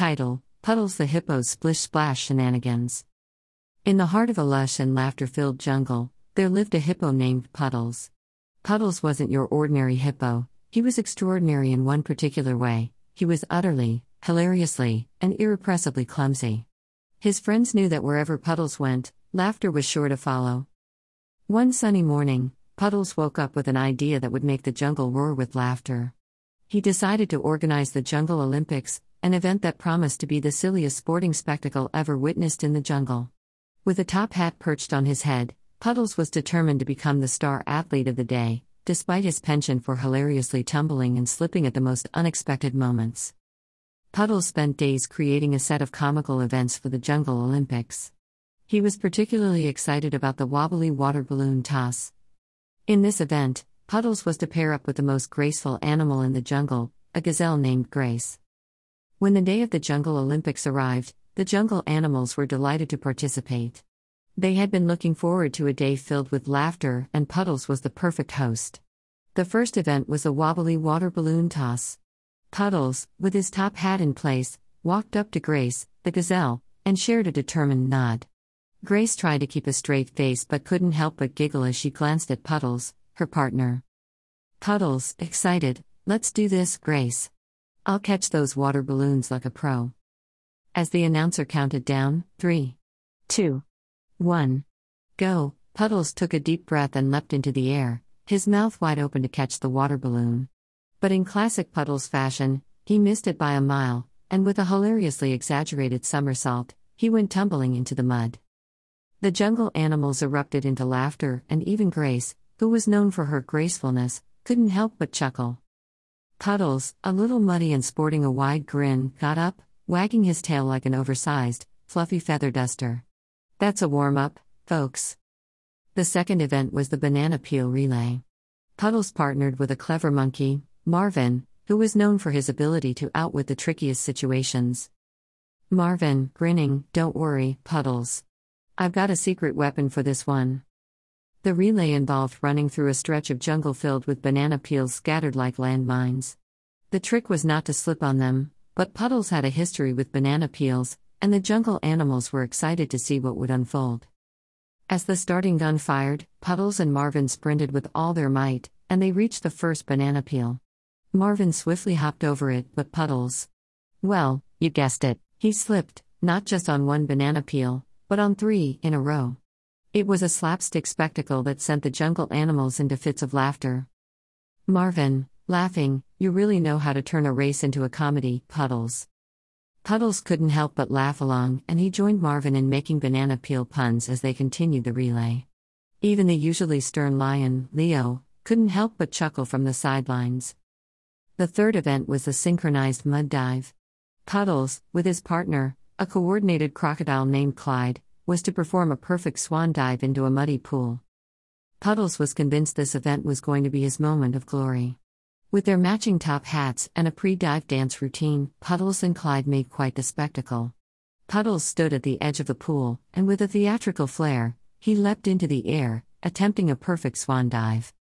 Title Puddles the Hippo's Splish Splash Shenanigans. In the heart of a lush and laughter filled jungle, there lived a hippo named Puddles. Puddles wasn't your ordinary hippo, he was extraordinary in one particular way he was utterly, hilariously, and irrepressibly clumsy. His friends knew that wherever Puddles went, laughter was sure to follow. One sunny morning, Puddles woke up with an idea that would make the jungle roar with laughter. He decided to organize the Jungle Olympics, an event that promised to be the silliest sporting spectacle ever witnessed in the jungle. With a top hat perched on his head, Puddles was determined to become the star athlete of the day, despite his penchant for hilariously tumbling and slipping at the most unexpected moments. Puddles spent days creating a set of comical events for the Jungle Olympics. He was particularly excited about the wobbly water balloon toss. In this event, Puddles was to pair up with the most graceful animal in the jungle, a gazelle named Grace. When the day of the Jungle Olympics arrived, the jungle animals were delighted to participate. They had been looking forward to a day filled with laughter, and Puddles was the perfect host. The first event was a wobbly water balloon toss. Puddles, with his top hat in place, walked up to Grace, the gazelle, and shared a determined nod. Grace tried to keep a straight face but couldn't help but giggle as she glanced at Puddles, her partner. Puddles, excited, let's do this, Grace. I'll catch those water balloons like a pro. As the announcer counted down, three, two, one, go, Puddles took a deep breath and leapt into the air, his mouth wide open to catch the water balloon. But in classic Puddles fashion, he missed it by a mile, and with a hilariously exaggerated somersault, he went tumbling into the mud. The jungle animals erupted into laughter, and even Grace, who was known for her gracefulness, couldn't help but chuckle. Puddles, a little muddy and sporting a wide grin, got up, wagging his tail like an oversized, fluffy feather duster. That's a warm up, folks. The second event was the banana peel relay. Puddles partnered with a clever monkey, Marvin, who was known for his ability to outwit the trickiest situations. Marvin, grinning, don't worry, Puddles. I've got a secret weapon for this one. The relay involved running through a stretch of jungle filled with banana peels scattered like landmines. The trick was not to slip on them, but Puddles had a history with banana peels, and the jungle animals were excited to see what would unfold. As the starting gun fired, Puddles and Marvin sprinted with all their might, and they reached the first banana peel. Marvin swiftly hopped over it, but Puddles. Well, you guessed it, he slipped, not just on one banana peel, but on three in a row. It was a slapstick spectacle that sent the jungle animals into fits of laughter. Marvin, laughing, you really know how to turn a race into a comedy, Puddles. Puddles couldn't help but laugh along, and he joined Marvin in making banana peel puns as they continued the relay. Even the usually stern lion, Leo, couldn't help but chuckle from the sidelines. The third event was the synchronized mud dive. Puddles, with his partner, a coordinated crocodile named Clyde, was to perform a perfect swan dive into a muddy pool. Puddles was convinced this event was going to be his moment of glory. With their matching top hats and a pre dive dance routine, Puddles and Clyde made quite the spectacle. Puddles stood at the edge of the pool, and with a theatrical flair, he leapt into the air, attempting a perfect swan dive.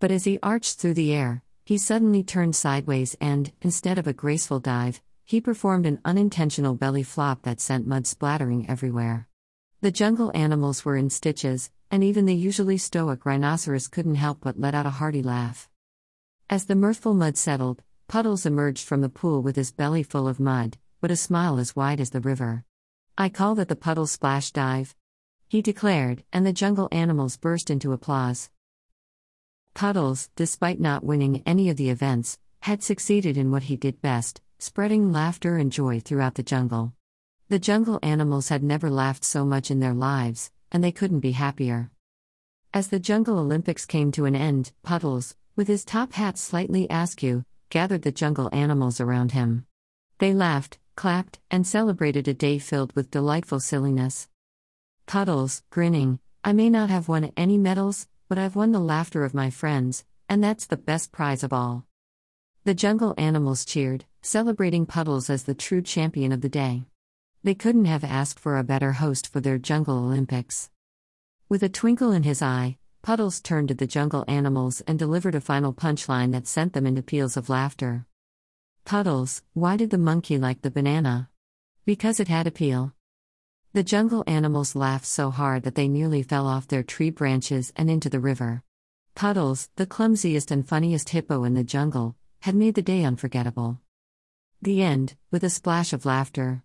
But as he arched through the air, he suddenly turned sideways and, instead of a graceful dive, he performed an unintentional belly flop that sent mud splattering everywhere. The jungle animals were in stitches, and even the usually stoic rhinoceros couldn't help but let out a hearty laugh. As the mirthful mud settled, Puddles emerged from the pool with his belly full of mud, but a smile as wide as the river. I call that the Puddle Splash Dive. He declared, and the jungle animals burst into applause. Puddles, despite not winning any of the events, had succeeded in what he did best spreading laughter and joy throughout the jungle. The jungle animals had never laughed so much in their lives, and they couldn't be happier. As the Jungle Olympics came to an end, Puddles, with his top hat slightly askew, gathered the jungle animals around him. They laughed, clapped, and celebrated a day filled with delightful silliness. Puddles, grinning, I may not have won any medals, but I've won the laughter of my friends, and that's the best prize of all. The jungle animals cheered, celebrating Puddles as the true champion of the day. They couldn't have asked for a better host for their Jungle Olympics. With a twinkle in his eye, Puddles turned to the jungle animals and delivered a final punchline that sent them into peals of laughter. Puddles, why did the monkey like the banana? Because it had appeal. The jungle animals laughed so hard that they nearly fell off their tree branches and into the river. Puddles, the clumsiest and funniest hippo in the jungle, had made the day unforgettable. The end, with a splash of laughter.